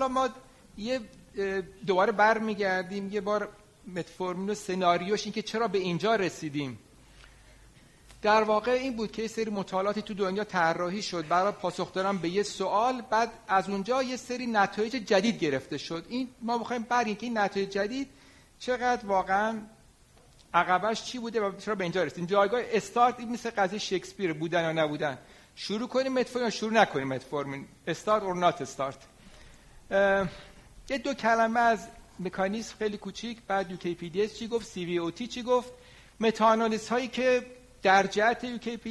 حالا ما یه دوباره برمیگردیم یه بار متفورمین و سناریوش این که چرا به اینجا رسیدیم. در واقع این بود که یه سری مطالعاتی تو دنیا طراحی شد. برای پاسخ دادن به یه سوال بعد از اونجا یه سری نتایج جدید گرفته شد. این ما می‌خوایم بریم که این نتایج جدید چقدر واقعا عقبش چی بوده و چرا به اینجا رسیدیم. جایگاه استارت این مثل قضیه شکسپیر بودن یا نبودن. شروع کنیم متفورمین شروع نکنیم متفورمین؟ start or not start؟ یه دو کلمه از مکانیزم خیلی کوچیک بعد اس چی گفت تی چی گفت. متاانالیز هایی که در جهت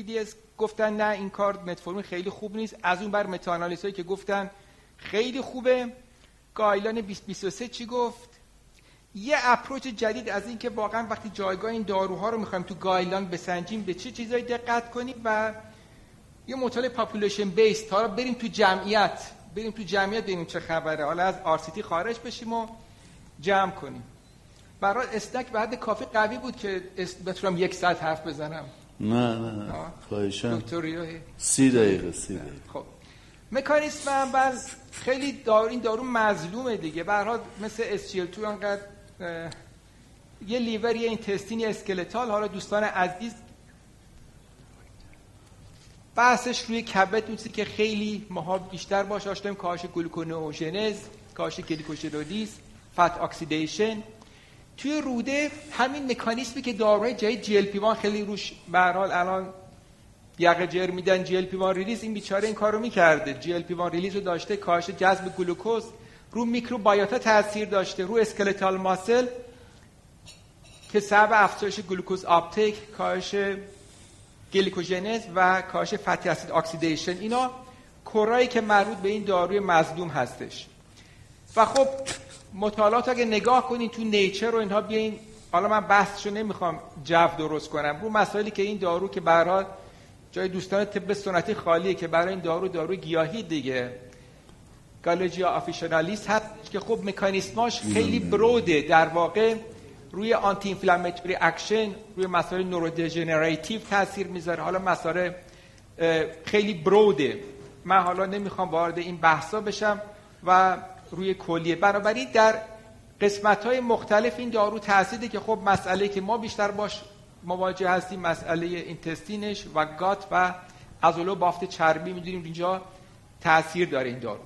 اس گفتن نه این کار متفورمین خیلی خوب نیست. از اون بر متاانالیز هایی که گفتن خیلی خوبه. guideline 2023 چی گفت؟ یه approach جدید از اینکه واقعا وقتی جایگاه این داروها رو می‌خوایم تو guideline بسنجیم به چه چیزایی دقت کنیم؟ و یه مطالعه پاپولیشن بیس تا بریم تو جمعیت. بریم تو جمعیت ببینیم چه خبره. حالا از آرسیتی خارج بشیم و جمع کنیم. برای اسنک بعد کافی قوی بود که بتونم یک ساعت حرف بزنم. نه نه نه. خواهشم. دکتر سی دقیقه سی دقیقه. خب. مکانیسم اول خیلی دارو این دارو مظلومه دیگه. برها مثل SGL2 انقدر یه لیور یه اینتستینی اسکلتال. حالا دوستان عزیز بحثش روی کبد دوستی که خیلی ماها بیشتر باش آشتیم کاهش گلوکونوژنز کاهش گلیکوژنودیس فت اکسیدیشن توی روده همین مکانیزمی که داروهای جدید جی ال خیلی روش به الان یقه جر میدن جی ال ریلیز این بیچاره این کارو می‌کرده. جی ال ریلیز رو داشته کاهش جذب گلوکوز رو میکروبیوتا تاثیر داشته رو اسکلتال ماسل که سبب افزایش گلوکوز آپتیک کاهش glycogenesis و کاهش fatty acid oxidation اینا کارایی که مربوط به این داروی مظلوم هستش. و خب مطالعات اگه نگاه کنین تو Nature رو اینها بیاین حالا من بحثشو نمی‌خوام جو درست کنم. رو مسائلی که این دارو که برای جای دوستان طب سنتی خالیه که برای این دارو دارو گیاهی دیگه. Galega officinalis هست که خب مکانیسماش خیلی broad ه. در واقع روی anti-inflammatory action روی مسائل neurodegenerative تاثیر می‌ذاره. حالا مسائل خیلی broad ه من حالا نمی‌خوام وارد این بحثا بشم و روی کلیه. بنابراین در قسمت های مختلف این دارو تاثیره که خب مسئله که ما بیشتر باش مواجه هستیم مسئله intestine ش و gut و as well و بافت چربی می‌دونیم اینجا تاثیر داره این دارو.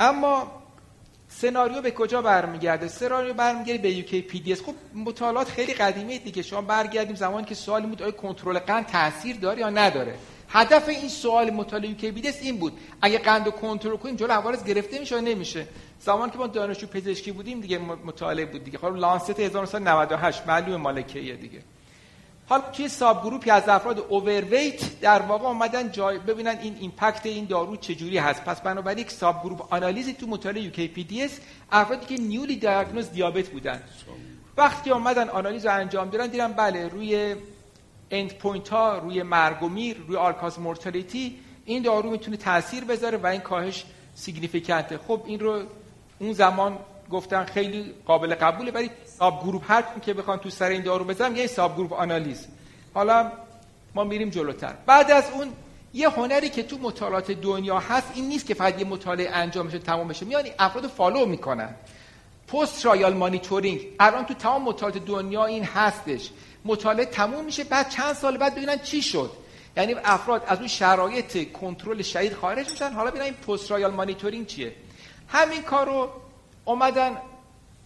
اما سناریو به کجا برمیگرده؟ سناریو برمیگرده به UKPDS. خب مطالعات خیلی قدیمی دیگه. شما برگردیم زمانی که سوالی بود آیا کنترل قند تاثیر داره یا نداره؟ هدف این سوال مطالعه UKPDS این بود اگه قند رو کنترل کنیم جلو عوارض گرفته میشه یا نمیشه؟ زمانی که ما دانشجو پزشکی بودیم دیگه مطالعه بود دیگه. خب Lancet 1998 معلومه مالکیه دیگه. حالا توی subgroup ی از افراد overweight در واقع اومدن جای ببینن این impact این دارو چجوری هست. پس بنابراین یک subgroup آنالیزی تو مطالعه UKPDS افرادی که newly diagnosed دیابت بودن. وقتی اومدن آنالیز رو انجام دادن دیدن بله روی endpoint ها روی مرگ و میر روی all-cause mortality این دارو می‌تونه تاثیر بذاره و این کاهش significant ه خب این رو اون زمان گفتن خیلی قابل قبوله ولی subgroup هر که بخوان تو سر این دارو بزنن یه subgroup آنالیز. حالا ما میریم جلوتر. بعد از اون یه هنری که تو مطالعات دنیا هست این نیست که فقط یه مطالعه انجام بشه تمام بشه. میان افراد follow می‌کنن. post-trial monitoring الان تو تمام مطالعات دنیا این هستش. مطالعه تموم میشه بعد چند سال بعد ببینن چی شد. یعنی افراد از اون شرایط کنترل شدید خارج میشن. حالا ببینن این post-trial monitoring چیه. همین کارو اومدن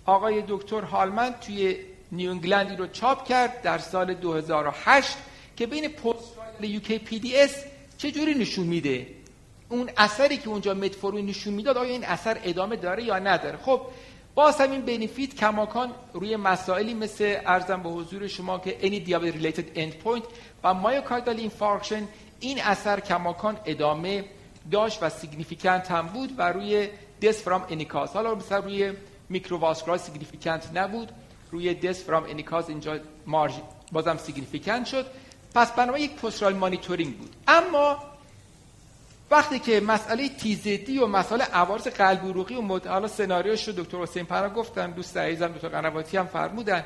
آقای دکتر هالمن توی New England ی رو چاپ کرد در سال 2008 که بین پست یوکی پی دی اس چجوری نشون میده؟ اون اثری که اونجا متفورمین نشون می‌داد آیا این اثر ادامه داره یا نداره؟ خب باز همین benefit کماکان روی مسائلی مثل عرضم به حضور شما که any diabetes related endpoint و myocardial infarction این اثر کماکان ادامه داشت و significant هم بود و روی death from any cause حالا مثلا روی microvascular significant نبود. روی death from any cause اینجا مارج بازم significant شد. پس بنابراین یک پسترال مانیتورینگ بود. اما وقتی که مسئله تیزدی و مسئله عوارض قلب عروقی و. حالا سناریوش رو دکتر حسین پناه گفتن دوست عزیزم دکتر قنواتی هم فرمودن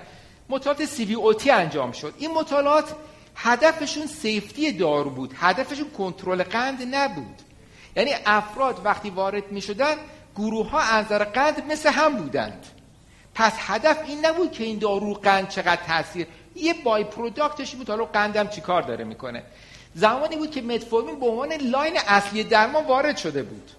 مطالعات سی وی اوتی انجام شد. این مطالعات هدفشون سیفتی دارو بود. هدفشون کنترل قند نبود. یعنی افراد وقتی وارد می شدن گروه ها از نظر قند مثل هم بودند. پس هدف این نبود که این دارو قند چقدر تاثیر یه by-product ش بود حالا قندم چیکار داره می‌کنه؟ زمانی بود که متفورمین به عنوان line اصلی درمان وارد شده بود.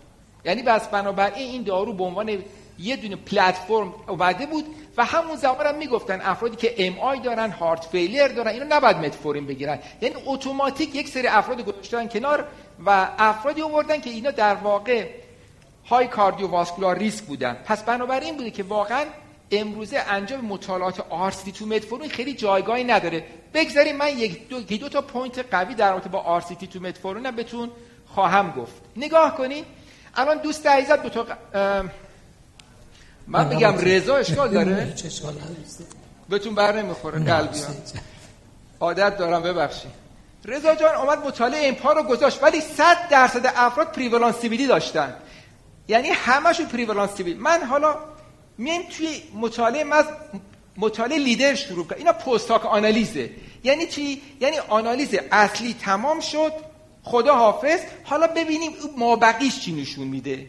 یعنی بس بنابراین این دارو به عنوان یه دونه پلتفرم اومده بود و همون زمان هم می‌گفتن افرادی که MI دارن heart failure دارن اینو نباید متفورمین بگیرن. یعنی اتوماتیک یک سری افراد گذاشتن کنار و افرادی آوردن که اینا در واقع high cardiovascular risk بودن. پس بنابراین بوده که واقعا امروزه انجام مطالعات RCT تو متفورمین خیلی جایگاهی نداره. بگذاریم من یک دو, دو تا point قوی در رابطه با RCT تو متفورمین بهتون خواهم گفت. نگاه کنید الان دوست عزیزت دو تا من بگم رضا اشکال داره؟ بهتون بر نمی‌خوره قلبی عادت دارم ببخشید. رضا جان اومد مطالعه EMPA رو گذاشت ولی 100 درصد افراد previous CVD داشتن. یعنی همشون previous CVD من حالا میایم توی مطالعه مز مطالعه لیدر شروع کنم اینا post hoc آنالیزه یعنی چی؟ یعنی آنالیز اصلی تمام شد. خدا حافظ حالا ببینیم مابقیش چی نشون میده.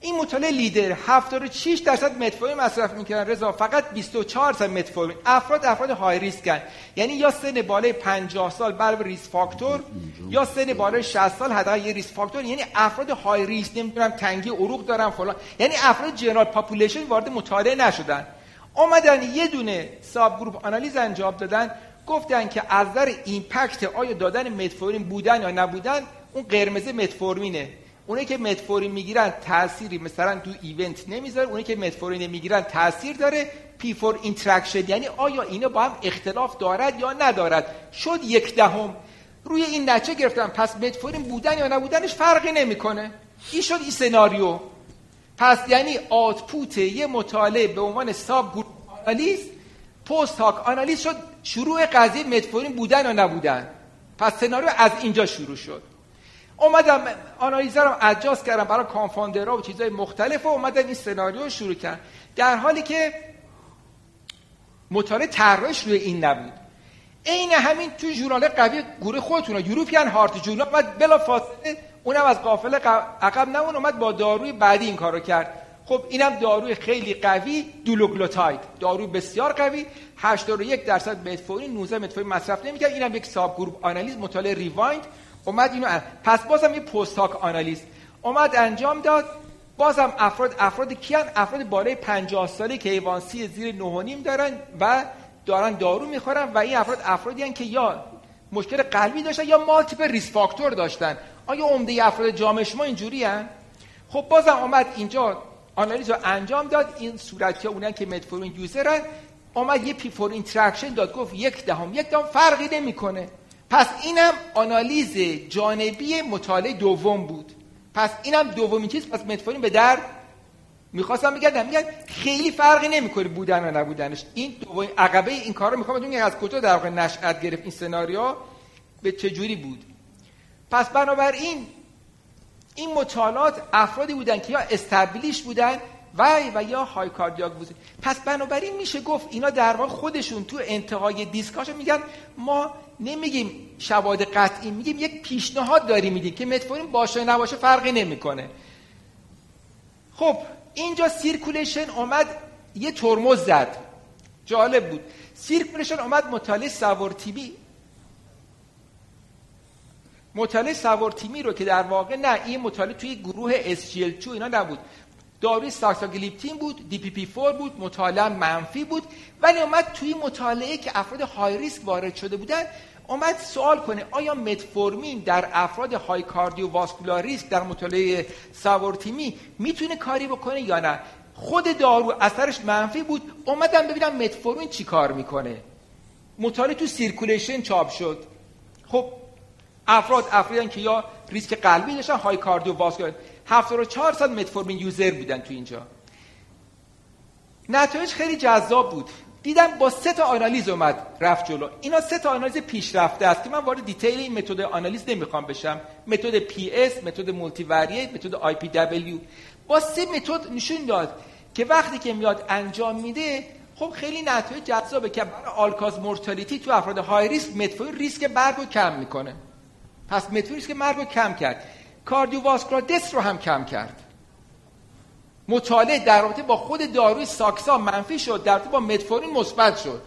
این مطالعه لیدر 76 درصد متفورمین مصرف می‌کنن رضا فقط 24 درصد متفورمین افراد افراد high risk ن یعنی یا سن بالای 50 سال با risk factor یا سن بالای 60 سال حداقل یه risk factor یعنی افراد high risk نمی‌دونم تنگی عروق دارن فلان. یعنی افراد general population وارد مطالعه نشدن. اومدن یه دونه subgroup آنالیز انجام دادن. گفتن که از نظر impact آیا دادن متفورمین بودن یا نبودن اون قرمز متفورمینه اونایی که متفورمین می‌گیرن تأثیری مثلا تو event نمی‌ذاره اونایی که متفورمین می‌گیرن تاثیر داره. P for interaction یعنی آیا اینا با هم اختلاف دارد یا ندارد؟ شد یک دهم. روی این نتیجه گرفتم. پس متفورمین بودن یا نبودنش فرقی نمی‌کنه. این شد این سناریو. پس یعنی output یه مطالعه به عنوان subgroup آنالیز post hoc آنالیز شد. شروع قضیه متفورمین بودن یا نبودن. پس سناریو از اینجا شروع شد. اومدم آنالیزرم adjust کردم برای confounder ها و چیزهای مختلف و اومدم این سناریو شروع کردم در حالی که مطالعه طراحش روی این نبود. عین همین تو ژورنال قوی گروه خودتون European Heart Journal اومد بلا فاصله اونم از قافله عقب نمون اومد با داروی بعدی این کارو کرد. خب اینم داروی خیلی قوی دولاگلوتاید. داروی بسیار قوی 81 درصد متفورمین 19 متفورمین مصرف نمی‌کرد. اینم یک subgroup آنالیز مطالعه REWIND. اومد اینو پس بازم یه post hoc آنالیز اومد انجام داد. بازم افراد افراد کیان؟ افراد بالای 50 ساله که A1C زیر 9.5 دارن و دارن دارو می‌خورن و این افراد افرادی هن که یا مشکل قلبی داشتن یا multiple risk factor داشتن. آیا عمده افراد جامعه شما اینجوری هن؟ خب بازم اومد اینجا آنالیز رو انجام داد. این صورتی ها اونن که متفورمین userن اومد یه P for interaction داد. گفت یک دهم یک دهم فرقی نمی‌کنه. پس اینم آنالیز جانبی مطالعه دوم بود. پس اینم دومین چیز پس متفورمین به در می‌خواستم بگم میگن خیلی فرقی نمی‌کنه بودن و نبودنش. این دومین عقبه این کار رو می‌خوام بدونم از کجا در واقع نشأت گرفت این سناریو به چه جوری بود. پس بنابراین این مطالعات افرادی بودن که یا established بودن و و یا high cardiac بوده پس بنابراین میشه گفت اینا در واقع خودشون تو انتهای discussion میگن ما نمیگیم شواهد قطعی میگیم یک پیشنهاد داریم میدیم که متفورمین باشه نباشه فرقی نمی‌کنه. خب اینجا Circulation اومد یه ترمز زد. جالب بود. Circulation اومد مطالعه SAVOR-TIMI مطالعه SAVOR-TIMI رو که در واقع نه این مطالعه توی گروه SGLT2 اینا نبود. داروی ساکساگلیپتین بود DPP 4 بود مطالعه منفی بود. ولی اومد توی مطالعه که افراد high risk وارد شده بودن اومد سوال کنه آیا متفورمین در افراد high cardiovascular risk در مطالعه SAVOR-TIMI می‌تونه کاری بکنه یا نه؟ خود دارو اثرش منفی بود. اومدم ببینم متفورمین چی کار می‌کنه. مطالعه تو Circulation چاپ شد. خب افراد افرادن که یا ریسک قلبی داشتن high cardiovascular 74 سال متفورمین user بودن تو اینجا. نتایج خیلی جذاب بود. دیدم با سه تا آنالیز اومد رفت جلو. اینا سه تا آنالیز پیشرفته است که من وارد detail این method آنالیز نمی‌خوام بشم. متد پی اس متد مولتی وریت متد آی پی دبلیو با سه متد نشون داد که وقتی که میاد انجام میده خب خیلی نتایج جذابه که برای all-cause mortality تو افراد high risk متفور ریسک مرگ رو کم می‌کنه. پس متفور ریسک مرگ رو کم کرد. cardiovascular death رو هم کم کرد. مطالعه در رابطه با خود داروی ساکسا منفی شد در رابطه با متفورمین مثبت شد.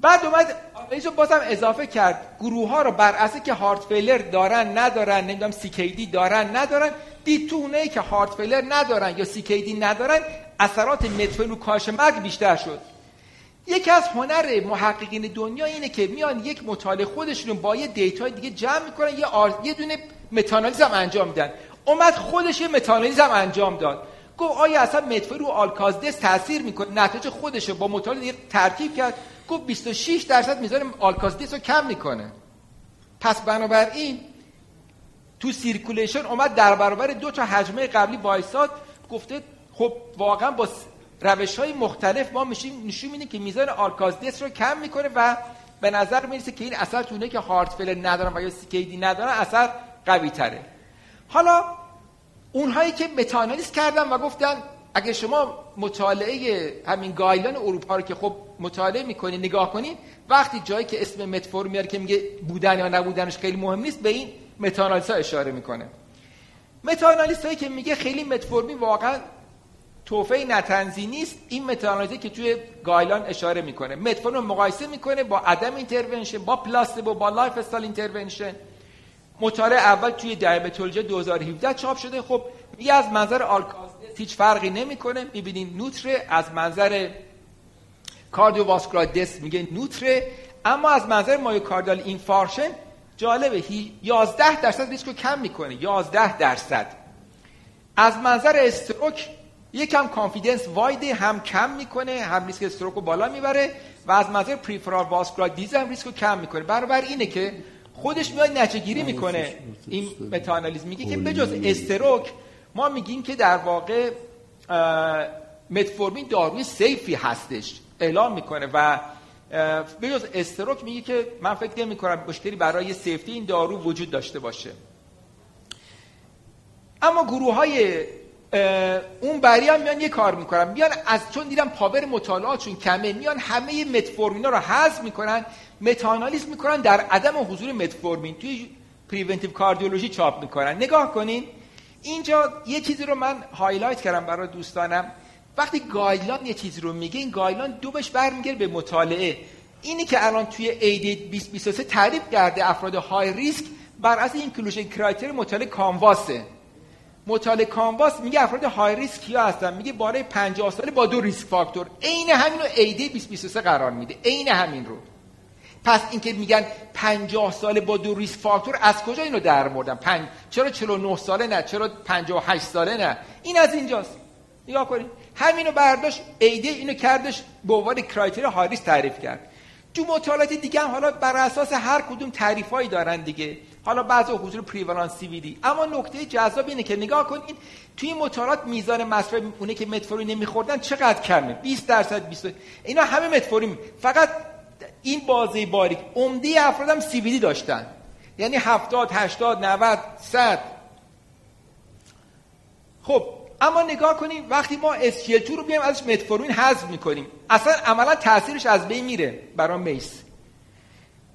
بعد اومد اینجا بازم اضافه کرد. گروه ها رو بر اساس که heart failure دارن ندارن نمی‌دونم CKD دارن ندارن دید تو که heart failure ندارن یا CKD ندارن اثرات متفورمین رو کاش مرگ بیشتر شد. یکی از هنر محققین دنیا اینه که میان یک مطالعه خودشون با یه data ی دیگه جمع می‌کنن یه, آر... یه دونه متانالیز هم انجام میدن. اومد خودش یه متانالیز هم انجام داد. گفت آیا اصلا متفور رو all-cause death تاثیر می‌کنه؟ نتیجه خودش با مطالعه دیگه ترکیب کرد. گفت 26 درصد میزان all-cause death رو کم می‌کنه. پس بنابراین تو Circulation اومد در برابر دو تا هجمه قبلی وایساد. گفته خب واقعا با روش های مختلف ما میشیم نشون میدیم که میزان all-cause death رو کم می‌کنه و به نظر می‌رسه که این اثر تونه که heart failure ندارن و یا CKD ندارن اثر قوی تره حالا اونهایی که متانالیز کردن و گفتن اگه شما مطالعه همین guideline اروپا رو که خب مطالعه می‌کنی نگاه کنید وقتی جایی که اسم متفور میاره که میگه بودن یا نبودنش خیلی مهم نیست به این متاآنالیز ها اشاره می‌کنه. متاآنالیز هایی که میگه خیلی متفورمین واقعا توفه نتنزی نیست. این متانالیزی که توی guideline اشاره می‌کنه. متفورم رو مقایسه می‌کنه با عدم intervention با placebo با lifestyle intervention. مطالعه اول توی Diabetologia 2017 چاپ شده. خب میگه از منظر all-cause death هیچ فرقی نمی‌کنه. می‌بینین neutral ه از منظر cardiovascular death میگه neutral ه. اما از منظر myocardial infarction جالبه. 11 درصد ریسک رو کم می‌کنه. 11 درصد. از منظر stroke یکم confidence wide ه هم کم می‌کنه هم ریسک stroke رو بالا می‌بره و از منظر peripheral vascular disease هم ریسک رو کم می‌کنه. برابر اینه که خودش میاد نچه می‌کنه. این متاانالیز میگه که بجز استروک ما میگیم که در واقع متفورمین داروی سیفی هستش. اعلام می‌کنه و بجز استروک میگه که من فکر نمی کنم مشکلی برای سیفتی این دارو وجود داشته باشه. اما گروه های اون بری هم میان یه کار می‌کنن. میان از چون دیدم پاور مطالعاتشون کمه میان همه متفورمینا رو حذف می‌کنن متانالیز می‌کنن در عدم حضور متفورمین توی Preventive Cardiology چاپ می‌کنن. نگاه کنین اینجا یه چیزی رو من highlight کردم برای دوستانم. وقتی guideline یه چیزی رو میگه این guideline دو بهش برمیگرده به مطالعه. اینی که الان توی ADA 2023 تعریف کرده افراد high risk بر اساس inclusion criteria مطالعه CANVAS ه مطالعه CANVAS میگه افراد high risk کیا هستن؟ میگه بالای 50 ساله با دو risk factor. عین همین رو ADA 2023 قرار میده. عین همین رو. پس اینکه میگن 50 ساله با دو ریسک فاکتور از کجا اینو در مردن پنج... چرا 49 ساله نه؟ چرا 58 ساله نه؟ این از اینجاست. نگاه کنید. همینو برداشت ایده اینو کردش به عنوان کرایتری هاریس تعریف کرد. تو مطالعات دیگه هم حالا بر اساس هر کدوم تعریفایی دارن دیگه. حالا بعضی حضور پریوالانس سی اما نکته جذاب اینه که نگاه کنید توی مطالعات میزان مصرف اونه که متفورین نمیخوردن چقدر کمه؟ 20 درصد 20 اینا همه متفورین فقط این بازه باریک. عمده افرادم سی وی داشتن. یعنی 70 80 90 100 خب اما نگاه کنیم وقتی ما SGLT رو بیایم ازش متفورمین حذف می‌کنیم. اصلا عملا تاثیرش از بین میره برای میس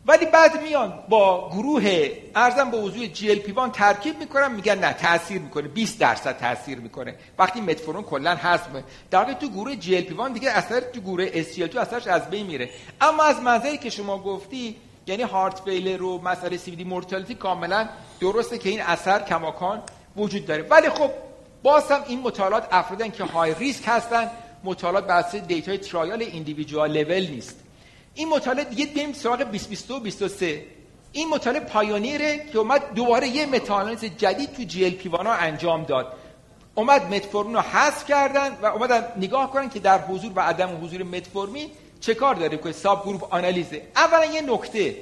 ولی بعد میان با گروه ارزم به حضور جی ال پی وان ترکیب می‌کنن میگن نه تاثیر می‌کنه 20 درصد تاثیر می‌کنه. وقتی متفورون کلا حذف در تو گروه GLP-1 دیگه اثر تو گروه SGL اثرش از بین میره. اما از منظری که شما گفتی یعنی heart failure رو مسئله CV mortality کاملا درسته که این اثر کماکان وجود داره. ولی خب باز هم این مطالعات افرادن که high risk هستن. مطالعات بر data ی trial individual level نیست. این مطالعه دیگه بریم سراغ 2022 و 23 این مطالعه PIONEER ه که اومد دوباره یه متانالیز جدید تو GL انجام داد. اومد متفورمین رو حذف کردن و اومدن نگاه کنن که در حضور و عدم حضور متفورمین چه کار داره که subgroup آنالیزه. اولا یه نکته.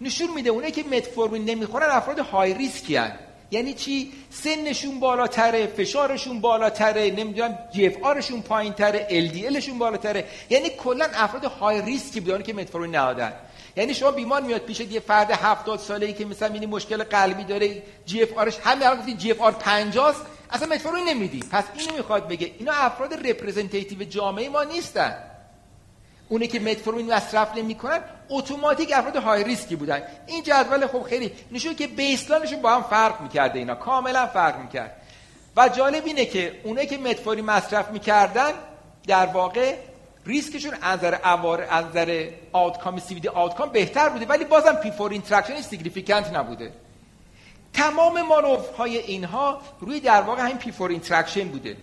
نشون میده اونه که متفورمین نمی‌خورن افراد high risk ی هن. یعنی چی؟ سنشون بالاتره فشارشون بالاتره نمی‌دونم GFR شون پایینتره LDL شون بالاتره. یعنی کلا افراد high risk ی بودن که متفورمین نهادن. یعنی شما بیمار میاد پیش یه فرد 70 ساله ای که مثلا این مشکل قلبی داره GFR ش همین الان گفتی GFR 50 اصلا متفورمین نمیدی. پس اینو می‌خواد بگه. اینا افراد representative جامعه ما نیستن. اونی که متفورمین مصرف نمی‌کنن اتوماتیک افراد high risk ی بودن. این جدول خب خیلی نشون که baseline شون با هم فرق می‌کرده اینا کاملا فرق می‌کرد. و جالب اینه که اونایی که متفورمین مصرف می‌کردن در واقع ریسکشون از نظر overall از نظر outcome CV outcome بهتر بوده ولی بازم P for interaction significant نبوده. تمام مانور های اینها روی در واقع همین P for interaction بوده.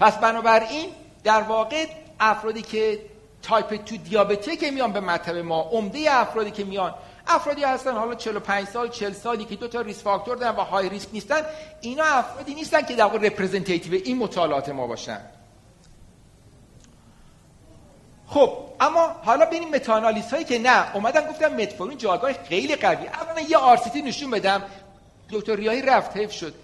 پس بنابراین در واقع افرادی که تایپ تو دیابته که میان به مطب ما عمده افرادی که میان. افرادی هستن حالا 45 سال 40 سالی که دو تا risk factor دارن و high risk نیستن. اینا افرادی نیستن که در واقع representative این مطالعات ما باشن. خب اما حالا ببینیم متاآنالیز هایی که نه. اومدن گفتم متفورمین جایگاه خیلی قوی اولا یه RCT نشون بدم. دکتر ریاهی رفت حیف شد.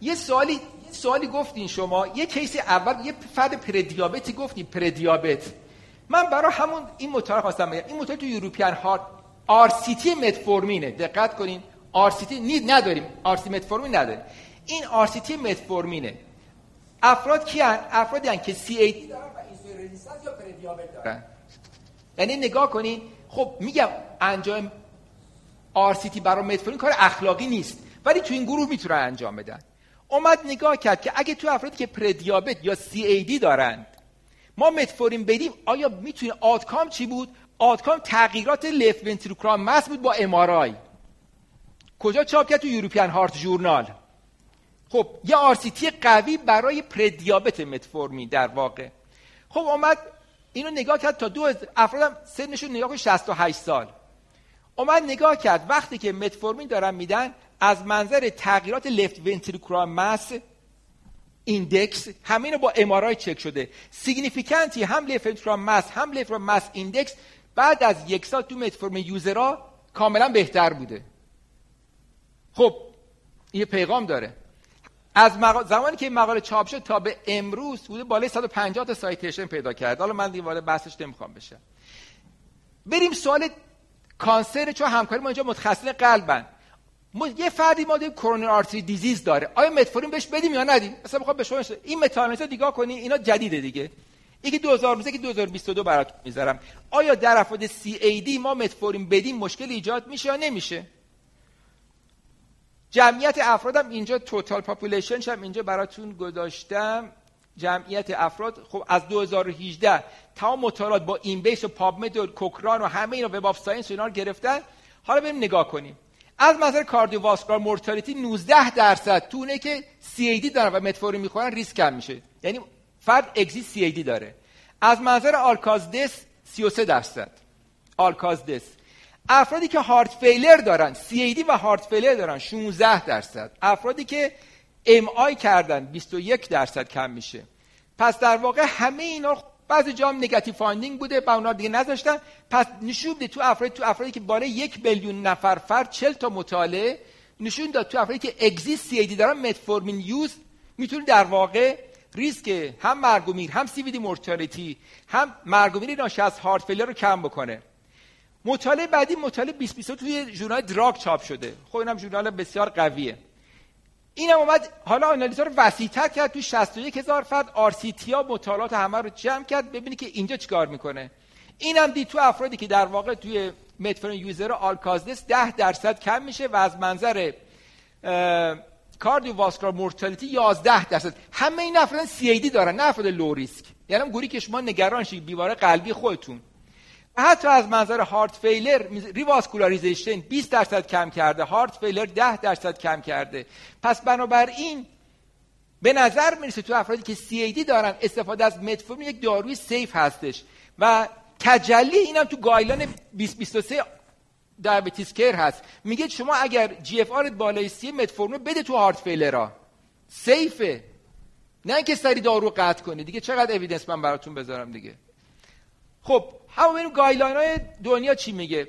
یه سوالی سوالی گفتین شما. یه کیس اول یه فرد پردیابتی گفتین. پردیابت. من برای همون این مطالعه خواستم بگم. این مطالعه تو European Heart RCT متفورمینه. دقت کنین. RCT نید نداریم. RCT متفورمین نداریم. این RCT متفورمینه. افراد کیان؟ افرادی هن که CAD دارن و اینسولین یا پردیابت دارن؟ یعنی نگاه کنین. خب میگم انجام آرسیتی برای متفورمین کار اخلاقی نیست. ولی تو این گروه می‌تونن انجام بدن. اومد نگاه کرد که اگه تو افرادی که پردیابت یا سی ای دی دارند ما متفورین بدیم آیا می‌تونه آتکام چی بود؟ آتکام تغییرات لفت ونتریکولار مس بود با امارای کجا چاپ کرد تو یوروپیان هارت جورنال خب یه آرسیتی قوی برای پردیابت متفورمین در واقع. خب اومد اینو نگاه کرد تا دو افرادم سنشون نگاه کن 68 سال. اومد نگاه کرد وقتی که متفورمین دارن میدن از منظر تغییرات left ventricular mass index همین با MRI چک شده. significantly هم left mass هم left mass index بعد از یک سال تو متفورمین user ها کاملا بهتر بوده. خب یه پیغام داره. از زمانی که این مقاله چاپ شد تا به امروز بوده بالای 150 تا citation پیدا کرد. حالا من وارد بحثش نمی‌خوام بشم بریم سوال cancer چون همکاری ما اینجا متخصص قلبن. یه فردی ما داریم coronary artery disease داره. آیا متفورمین بهش بدیم یا ندیم؟ مثلا می‌خوام به شما این متاآنالیز نگاه کنی اینا جدیده دیگه. یکی 2000 که 2022 براتون می‌ذارم. آیا در افراد CAD ما متفورمین بدیم مشکل ایجاد میشه یا نمیشه؟ جمعیت افرادم اینجا total population شم اینجا براتون گذاشتم. جمعیت افراد خب از 2018 تمام مطالعات با Embase و PubMed و Cochrane و همه اینا Web Science اینا رو گرفتن. حالا بریم نگاه کنیم. از نظر cardiovascular mortality 19 درصد. تو اونه که CAD دارن و متفورمین می‌خورن ریسک کم میشه. یعنی فرد exist CAD داره. از منظر all-cause death 33 درصد. all-cause death. افرادی که heart failure دارن CAD و heart failure دارن 16 درصد. افرادی که MI کردن 21 درصد کم میشه. پس در واقع همه اینا بعضی جا هم negative finding بوده با اونا دیگه نذاشتن. پس نشون ده تو افراد تو افرادی که بالای یک میلیون نفر فرد 40 تا مطالعه نشون داد تو افرادی که exist CAD دارن متفورمین use می‌تونه در واقع ریسک هم مرگ و میر هم CVD mortality هم مرگ و میر ناشی از heart failure رو کم بکنه. مطالعه بعدی مطالعه 2020 توی ژورنال Drug چاپ شده. خب اینم ژورنال بسیار قویه. اینم اومد حالا آنالیزا رو وسیع‌تر کرد توی 61 هزار فرد. ها مطالعات همه رو جمع کرد ببینید که اینجا چیکار می‌کنه. اینم دید تو افرادی که در واقع توی متفورمین user all-cause death 10 درصد کم میشه و از منظر cardiovascular mortality 11 درصد. همه این افراد CAD دارن نه افراد low risk. یعنی جوری که شما نگران شید بیمار قلبی خودتون. حتی از منظر heart failure revascularization 20 درصد کم کرده heart failure 10 درصد کم کرده. پس بنابراین به نظر می‌رسه تو افرادی که CAD دارن استفاده از متفورمین یک داروی safe هستش. و تجلی اینم تو guideline 2023 Diabetes Care هست. میگه شما اگر GFR بالای سی متفورمین بده تو heart failure ها. safe ه نه اینکه سری دارو قطع کنی دیگه چقدر evidence من براتون بذارم دیگه. خب همون ببینیم guideline های دنیا چی میگه؟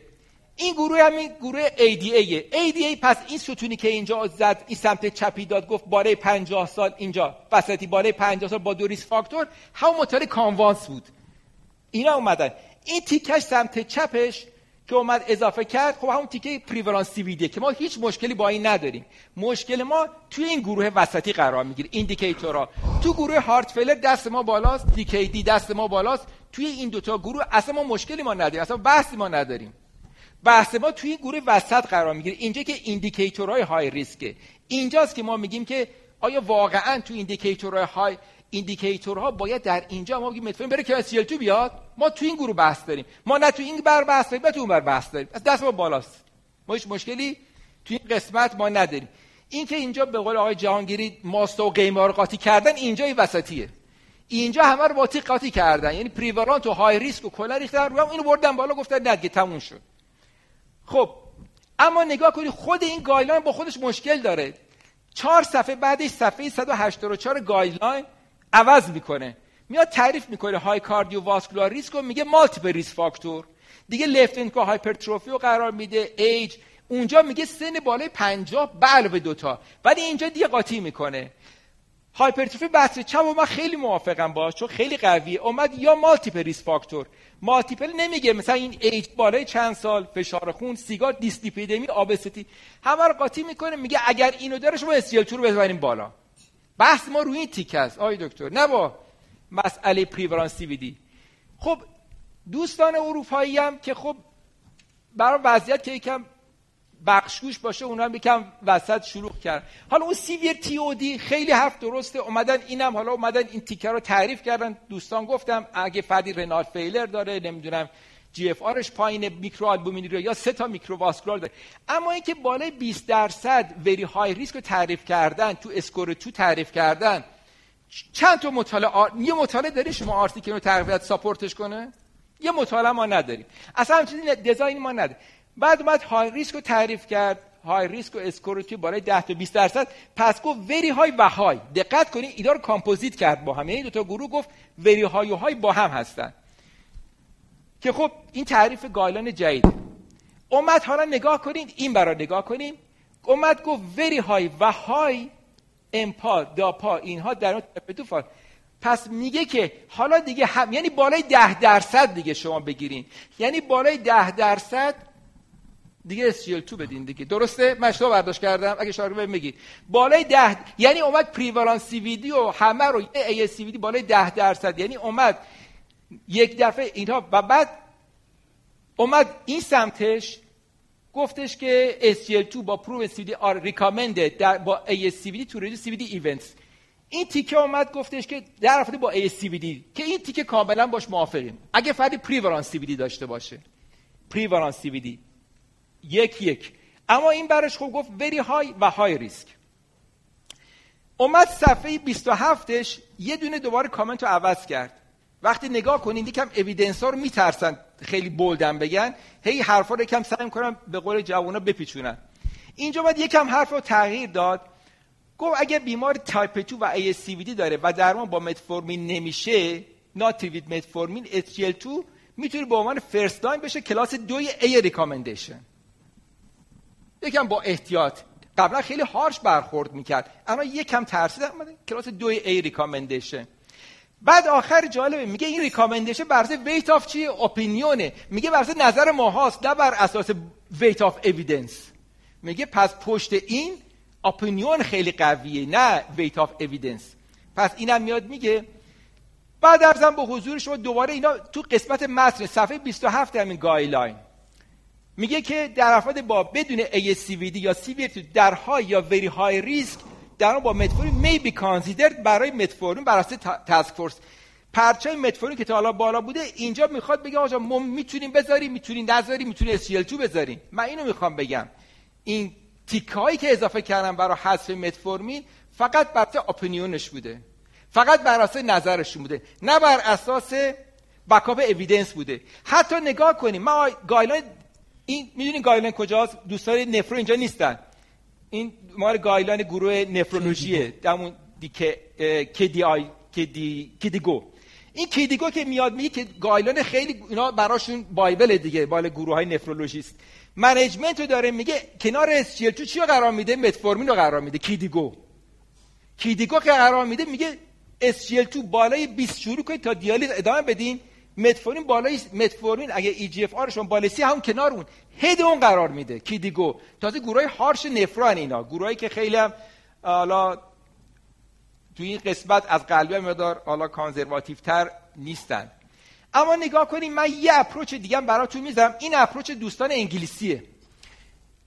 این گروه همین گروه ADA ADA پس این ستونی که اینجا زد این سمت چپی داد گفت بالای 50 سال اینجا وسطی بالای 50 سال با دو risk factor همون مطالعه CANVAS بود. اینا اومدن. این تیکش سمت چپش که اومد اضافه کرد خب همون تیکه prevalent CVD ه که ما هیچ مشکلی با این نداریم. مشکل ما توی این گروه وسطی قرار می‌گیره indicator ها. تو گروه heart failure دست ما بالاست CKD دست ما بالاست. توی این دوتا گروه اصلا ما مشکلی ما نداریم اصلا بحثی ما نداریم. بحث ما توی گروه وسط قرار می‌گیره. اینجا که indicator های high risk ه. اینجاست که ما میگیم که آیا واقعا تو indicator های high indicator ها باید در اینجا ما بگیم متفورمین بره که تو بیاد؟ ما تو این گروه بحث داریم. ما نه تو این بر بحث داریم نه تو اون بر بحث داریم. از دست ما بالاست. ما هیچ مشکلی تو این قسمت ما نداریم. این که اینجا به قول آقای جهانگیری ماست و قیمه رو قاطی کردن اینجا این وسطیه. اینجا همه رو با قاطی کردن. یعنی prevalent و high risk و کلا ریختن رو اینو بردن بالا گفتن نه تموم شد. خب اما نگاه کنید خود این guideline با خودش مشکل داره. چهار صفحه بعدش صفحه 184 guideline عوض می‌کنه. میاد تعریف می‌کنه high cardiovascular risk و میگه multiple risk factor. دیگه left ventricular hypertrophy رو قرار میده ایج. اونجا میگه سن بالای 50 به علاوه دوتا ولی اینجا دیگه قاطی می‌کنه. هایپرتروفی بطن چپ و من خیلی موافقم باش چون خیلی قویه. اومد یا multiple risk factor multiple نمیگه مثلا این ایج بالای چند سال فشار خون سیگار دیسلیپیدمی obesity همه رو قاطی می‌کنه میگه اگر اینو داره شما SGL رو بزنیم بالا. بحث ما روی این تیک است آقای دکتر نه با مسئله prevalence C خب دوستان اروپایی هم که خب برای وضعیت که یکم بخشگوش باشه اونا هم یکم وسط شروع کرد حالا اون سیویر تی او دی خیلی حرف درسته. اومدن اینم حالا اومدن این تیکر رو تعریف کردن. دوستان گفتم اگه فردی رنال فیلر داره نمی‌دونم جی اف آرش پایین میکرو آلبومینی یا سه تا میکرو واسکولار داره. اما اینکه بالای 20 درصد وری های ریسک رو تعریف کردن تو اسکور تو تعریف کردن چند تا مطالعه R... یه مطالعه داری شما article رو تعریف support ش کنه؟ یه مطالعه ما نداریم. اصلا چیزی design ما نداریم. بعد اومد high risk رو تعریف کرد. high risk و SCORE توی بالای 10 تا 20 درصد. پس گفت very high و high دقت کنید اینا رو کامپوزیت کرد با هم یعنی دو تا گروه گفت very high و high با هم هستن. که خب این تعریف guideline جدید. اومد حالا نگاه کنید. این برای نگاه کنید اومد گفت وری های و های امپا داپا اینها در اون پس میگه که حالا دیگه هم یعنی بالای ده درصد دیگه شما بگیرین. یعنی بالای ده درصد دیگه SGL2 بدین دیگه. درسته؟ من اشتباه برداشت کردم. اگه شما میگی. بالای 10 یعنی اومد پریوالانس سی و همه رو ای سی بالای 10 درصد. یعنی اومد یک دفعه اینها و بعد اومد این سمتش گفتش که SGL2 با پرو سی آر ریکامندد در با ASCVD تو ریدیو CVD ایونتس این تیکه اومد گفتش که در رفته با ASCVD که این تیکه کاملا باش موافقیم. اگه فردی پریوالانس سی داشته باشه. پریوالانس سی یک یک. اما این برش خوب گفت وری های و های ریسک اومد صفحه 27ش یه دونه دوباره کامنت رو عوض کرد. وقتی نگاه کنید یکم evidence ها رو میترسن خیلی bold بگن. هی حرفا رو یکم سعی کنم به قول جوانا بپیچونن. اینجا باید یکم حرف رو تغییر داد. گفت اگه بیمار تایپ 2 و ASCVD داره و درمان با متفورمین نمیشه not treated متفورمین SGL2 می‌تونه به عنوان first line بشه کلاس 2 A recommendation یکم با احتیاط. قبلا خیلی harsh برخورد می‌کرد. اما یکم ترسید کلاس دو A recommendation بعد آخر جالبه میگه این recommendation بر اساس weight of چی؟ opinion ه میگه بر اساس نظر ما هاست نه بر اساس weight of evidence میگه پس پشت این opinion خیلی قویه نه weight of evidence پس اینم میاد میگه بعد عرضم به حضور شما دوباره اینا تو قسمت متن صفحه 27 همین guideline میگه که در افراد با بدون ASCVD یا CVD در high یا very high risk در با متفورین می بی کانسیدرد برای متفورین بر اساس تاسک فورس. پرچه متفورین که تا حالا بالا بوده اینجا می‌خواد بگه آقا ما می‌تونیم بذاریم می‌تونیم نذاریم می‌تونیم SGL2 بذاریم. من اینو می‌خوام بگم. این تیک هایی که اضافه کردم برای حذف متفورمین فقط بر اساس اپینیونش بوده. فقط بر اساس نظرشون بوده. نه بر اساس بکاپ اویدنس بوده. حتی نگاه کنیم ما گایدلاین این می‌دونین گایلان کجاست؟ دوستان نفرو اینجا نیستن. این مال guideline گروه نفرولوژیه. همون که KDI KD KDIGO این KDIGO که میاد میگه که guideline خیلی اینا براشون bible دیگه مال گروه های نفرولوژیست. management رو داره میگه کنار SGL2 چی رو قرار میده؟ متفورمین رو قرار میده. KDIGO KDIGO که قرار میده میگه SGL2 بالای 20 شروع کنید تا دیالیز ادامه بدین. متفورمین بالای متفورمین اگه eGFR شون بالای سی همون کنار اون. هد اون قرار میده. کیدیگو. تازه گروه هارش نفران اینا. گروهایی که خیلی هم حالا تو این قسمت از قلبی مدار حالا کانزرواتیو تر نیستن. اما نگاه کنیم من یه اپروچ دیگه براتون می‌ذارم. این اپروچ دوستان انگلیسیه.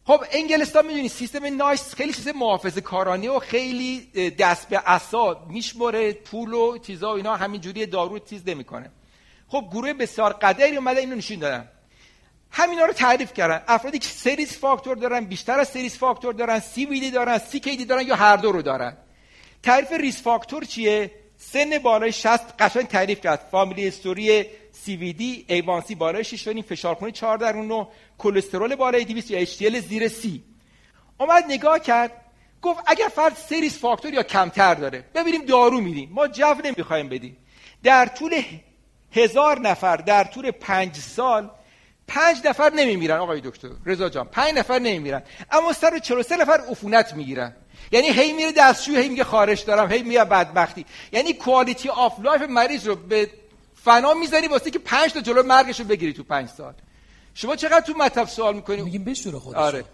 خب انگلستان می‌دونی سیستم نایس خیلی سیستم محافظه کارانه و خیلی دست به اسا میشمره پول و چیزا و اینا همینجوری دارو چیز نمی‌کنه. خب گروه بسیار قدری اومده اینو نشون دادن. همینا رو تعریف کردن. افرادی که سریس فاکتور دارن بیشتر از سریس فاکتور دارن سی ویدی دارن سی کیدی دارن یا هر دو رو دارن. تعریف ریس فاکتور چیه؟ سن بالای 60 قشنگ تعریف کرد. فامیلی استوری سی وی دی ایوانسی بالای 6 فشار خون 4 درون و کلسترول بالای 200 یا اچ زیر سی اومد نگاه کرد. گفت اگر فرد سریس فاکتور یا کمتر داره. ببینیم دارو میدیم. ما جو نمی‌خوایم بدیم. در طول هزار نفر در طول پنج سال پنج نفر نمیمیرن آقای دکتر رضا جان. پنج نفر نمیمیرن. اما سر 43 نفر عفونت می‌گیرن. یعنی هی میره دستشویی هی میگه خارش دارم هی میگه بدبختی. یعنی quality of life مریض رو به فنا می‌ذاری واسه که پنج تا جلو مرگش رو بگیری تو پنج سال. شما چقدر تو مطب سوال می‌کنی؟ میگیم بشوره خودش. آره.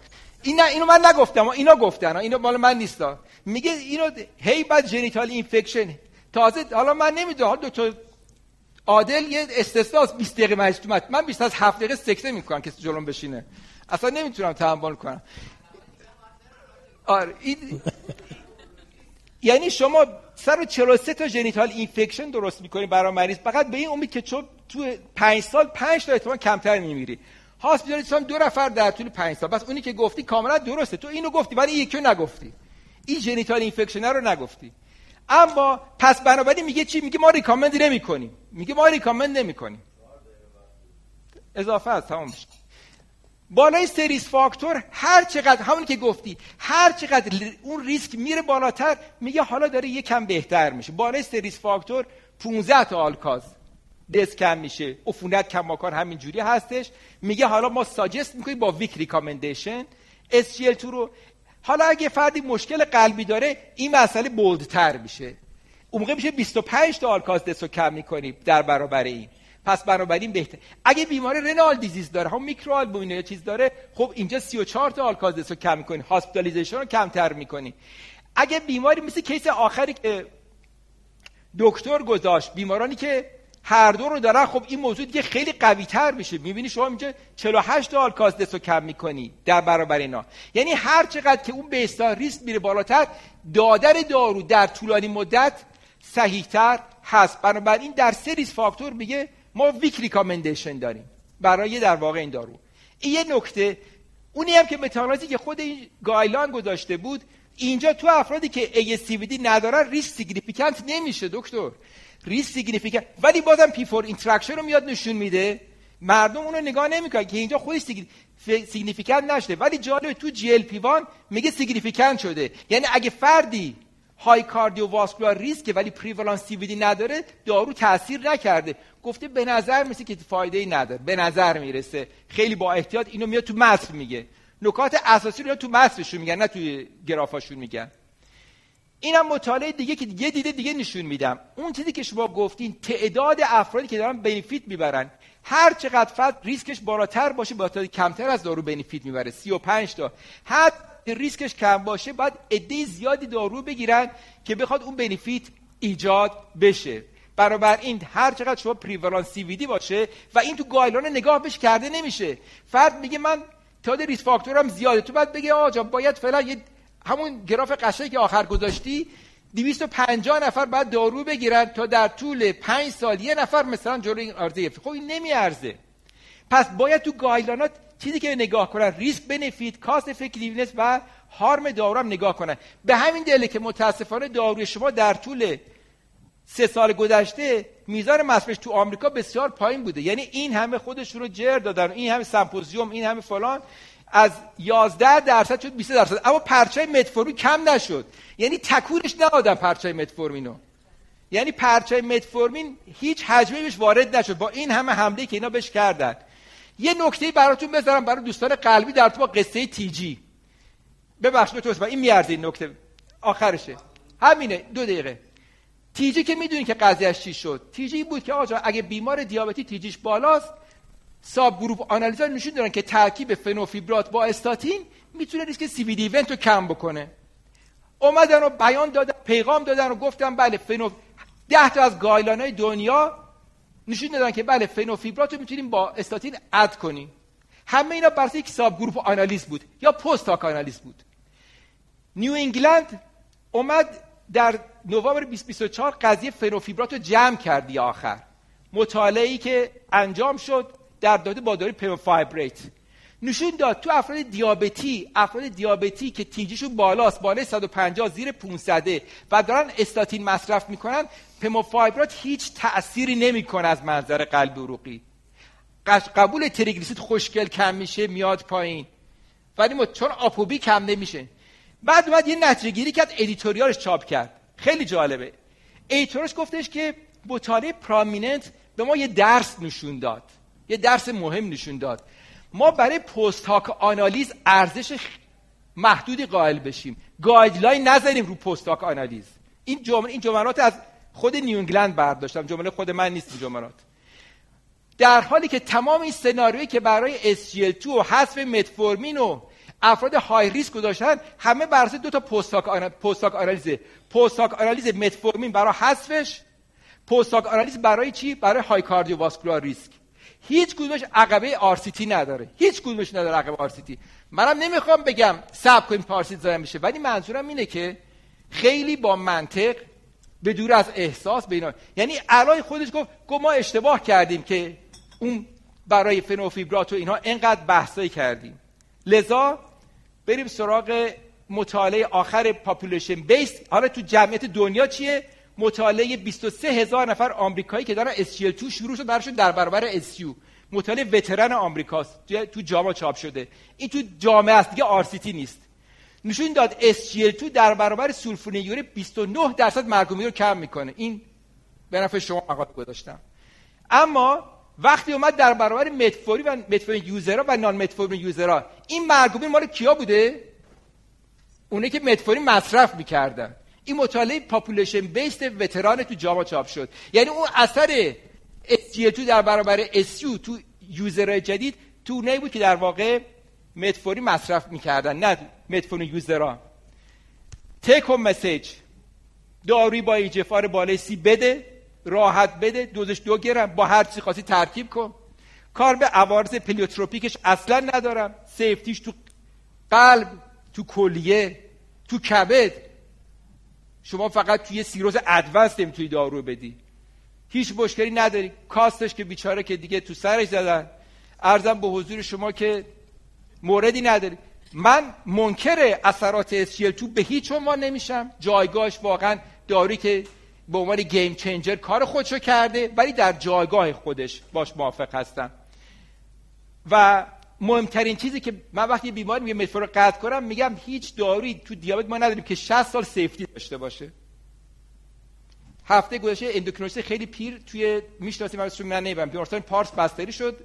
اینا اینو من نگفتم اینا گفتن اینو مال من نیستا میگه اینو هی بعد جنیتال اینفکشن تازه حالا من نمی‌دونم دو تا عادل یه استثناء 20 دقیقه تو من 20 از 7 دقیقه سکته می‌کنم کسی جلوم بشینه. اصلا نمی‌تونم تحمل کنم. آره این... یعنی شما 143 تا جنیتال اینفکشن درست می‌کنی برای مریض فقط به این امید که چون تو 5 سال 5 تا احتمال کمتر میمیری. هاسپیتالیزیشن دو نفر در طول 5 سال. بس اونی که گفتی کاملا درسته. تو اینو گفتی ولی یکی نگفتی. این genital infection رو نگفتی. اما پس بنابراین میگه چی؟ میگه ما recommend نمی کنیم میگه ما recommend نمی کنیم اضافه است تمام بالای سه risk factor هر چقدر همونی که گفتی هر چقدر اون ریسک میره بالاتر میگه حالا داره یکم بهتر میشه. بالای سه risk factor 15 تا all-cause death کم میشه. عفونت کماکان همین جوری هستش. میگه حالا ما suggest می‌کنیم با weak recommendation SGLT2 رو حالا اگه فردی مشکل قلبی داره این مسئله bold تر میشه. اون موقع میشه 25 تا all-cause رو کم می‌کنیم در برابر این. پس بنابراین بهتر. اگه بیمار renal disease داره هم microalbumin یا چیز داره خب اینجا 34 تا all-cause رو کم می‌کنی. hospitalization رو کمتر می‌کنی. اگه بیماری مثل case آخری که دکتر گذاشت بیمارانی که هر دو رو دارن خب این موضوع دیگه خیلی قوی تر میشه. می‌بینی شما اینجا 48 all-cause death رو کم می‌کنی در برابر اینا. یعنی هر چقدر که اون baseline risk میره بالاتر دادن دارو در طولانی مدت صحیحتر هست. بنابراین در سه risk factor میگه ما weak recommendation داریم برای در واقع این دارو. این یه نکته. اونی هم که meta-analysis ی که خود این guideline گذاشته بود اینجا تو افرادی که ASCVD ندارن risk significant نمیشه دکتر. risk significant ولی بازم P for interaction رو میاد نشون میده. مردم اونو نگاه نمی‌کنن که اینجا خودش significant نشده. ولی جالب تو GLP-1 میگه significant شده. یعنی اگه فردی high cardiovascular risk ولی پریوالانس سی نداره دارو تاثیر نکرده. گفته به نظر میرسه که فایده ای نداره. به نظر می‌رسه. خیلی با احتیاط اینو میاد تو متن میگه. نکات اساسی رو تو متنشون میگن نه توی گرافاشون میگن. اینم مطالعه دیگه که یه دیده دیگه نشون میدم. اون چیزی که شما گفتین تعداد افرادی که دارن benefit می‌برن هر چقدر فرد ریسکش بالاتر باشه با کمتر از دارو benefit می‌بره. 35 تا. حد ریسکش کم باشه باید عده زیادی دارو بگیرن که بخواد اون benefit ایجاد بشه. برابر این هر چقدر شما پریوالانس سی باشه و این تو guideline نگاه بهش کرده نمیشه. فرد میگه من تعداد risk factor م زیاده. تو بعد بگه آقا باید فعلا یه همون گراف قشنگی که آخر گذاشتی 250 نفر بعد دارو بگیرن تا در طول 5 سال یه نفر مثلا جلوی این عرضه خب این نمیارزه. پس باید تو guideline ات چیزی که نگاه کنن risk benefit cost-effectiveness و harm دارو هم نگاه کنن. به همین دلیل که متاسفانه داروی شما در طول سه سال گذشته میزان مصرفش تو آمریکا بسیار پایین بوده. یعنی این همه خودشون رو جر دادن این همه سمپوزیوم این همه فلان. از 11 درصد شد 20 درصد. اما purchase متفورمین کم نشد. یعنی تکونش ندادن purchase متفورمینو. یعنی purchase متفورمین هیچ هجمه‌ای بهش وارد نشد. با این همه حمله که اینا بهش کردن. یه نکته براتون بذارم برای دوستان قلبی در تو با قصه تیجی. ببخشید تو این میارزه این نکته. آخرشه. همینه دو دقیقه. تیجی که می‌دونی که قضیهش چی شد. تیجی بود که آجا اگه بیمار دیابتی تیجیش بالاست ساب گروپ آنالیزا نشون دارن که ترکیب فنوفیبرات با استاتین می‌تونه ریسک سی وی دی رو کم بکنه. اومدن و بیان دادن پیغام دادن و گفتن بله فنو ده تا از گایلان های دنیا نشون دادن که بله فنوفیبرات رو می‌تونیم با استاتین add کنیم. همه اینا بر یک subgroup analysis بود یا post hoc analysis بود. New England اومد در نوامبر 2024 قضیه فنوفیبرات رو جمع کردی آخر. مطالعه که انجام شد در داده با داروی pemafibrate نشون داد تو افراد دیابتی افراد دیابتی که TG شون بالاست بالای 150 زیر 500 و دارن استاتین مصرف می‌کنن pemafibrate هیچ تأثیری نمی‌کنه از منظر قلب عروقی. قبول تریگلیسید خوشگل کم میشه میاد پایین. ولی ما چون ApoB کم نمیشه. بعد اومد یه نتیجه گیری کرد editorial ش چاپ کرد. خیلی جالبه. editor ش گفتش که مطالعه PROMINENT به ما یه درس نشون داد. یه درس مهم نشون داد. ما برای post hoc analysis ارزش محدودی قائل بشیم. guideline نذاریم رو post hoc analysis. این جمله این جملات از خود New England برداشتم. جمله خود من نیست این جملات. در حالی که تمام این سناریویی که برای SGLT2 و حذف متفورمین و افراد high risk گذاشتن همه بر دو تا post hoc analysis. post hoc analysis متفورمین برای حذفش post hoc analysis برای چی؟ برای high cardiovascular risk هیچ کدومش عقبه RCT نداره. هیچ کدومش نداره عقبه RCT. منم نمی‌خوام بگم سب کنیم پارسیت زایم میشه ولی منظورم اینه که خیلی با منطق به دور از احساس بینا یعنی الان خودش گفت گفت ما اشتباه کردیم که اون برای فنوفیبرات و اینها اینقدر بحثایی کردیم. لذا بریم سراغ مطالعه آخر پاپولیشن بیس حالا تو جمعیت دنیا چیه؟ مطالعه 23 هزار نفر آمریکایی که دارن SGL2 شروع شد براشون در برابر SU مطالعه veteran آمریکاست. تو JAMA چاپ شده. این تو JAMA است. دیگه RCT نیست. نشون داد SGLT2 در برابر sulfonylurea 29 درصد مرگ‌ومیر رو کم می‌کنه. این به نفع شما مقاله گذاشتم. اما وقتی اومد در برابر متفورمین و metformin user ها و non-metformin user ها این مرگ‌ومیر مال کیا بوده؟ اونا که متفورین مصرف می‌کردن. این مطالعه population-based veteran تو JAMA چاپ شد. یعنی اون اثر SGLT2 در برابر SU تو user های جدید تو اونا بود که در واقع متفورمین مصرف می‌کردن نه metformin user ها. take message داروی با eGFR بالای سی بده راحت بده دوزش دو گرم با هر چی خاصی ترکیب کن. کار به عوارض pleiotropic ش اصلا ندارم. safety ش تو قلب تو کلیه تو کبد. شما فقط توی سیروز ادوانس نمی‌تونی دارو بدی. هیچ مشکلی نداری. کاستش که بیچاره که دیگه تو سرش زدن. ارزم به حضور شما که موردی نداری. من منکر اثرات SGL2 به هیچ عنوان نمیشم. جایگاهش واقعا داروی که به عنوان گیم چنجر کار خودشو کرده ولی در جایگاه خودش باش موافق هستم. و مهمترین چیزی که من وقتی بیماری میگم متفور رو قطع کنم میگم هیچ دارویی تو دیابت ما نداریم که 60 سال سیفتی داشته باشه. هفته گذشته اندوکرینولیست خیلی پیر توی می‌شناسیم از من نمی‌برم بیمارستان پارس بستری شد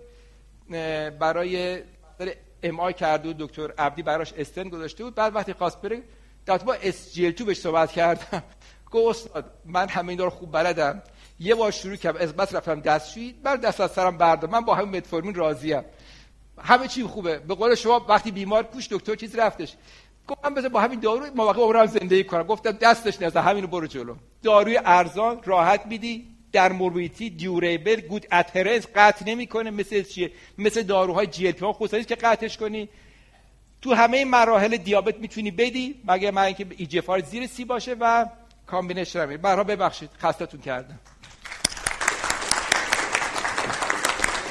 برای ام آی کرد و دکتر عبدی براش استن گذاشته بود. بعد وقتی خواست بره در با اس جی 2 بهش صحبت کردم. گفت استاد من همین دار خوب بلدم. یه بار شروع کردم از بس رفتم دستشویی. بعد دست از سرم بردم. من با همین متفورمین راضیم. همه چی خوبه. به قول شما وقتی بیمار پوش دکتر چیز رفتش. گفتم بذار با همین دارو ما واقعا عمرم زندگی کنم. گفتم دستش نزد همینو برو جلو. داروی ارزان راحت میدی. در morbidity durable good adherence قطع نمی‌کنه. مثل چیه؟ مثل داروهای GLP که قطعش کنی. تو همه مراحل دیابت می‌تونی بدی مگه من اینکه ای زیر سی باشه و combination برها ببخشید خستتون کردم.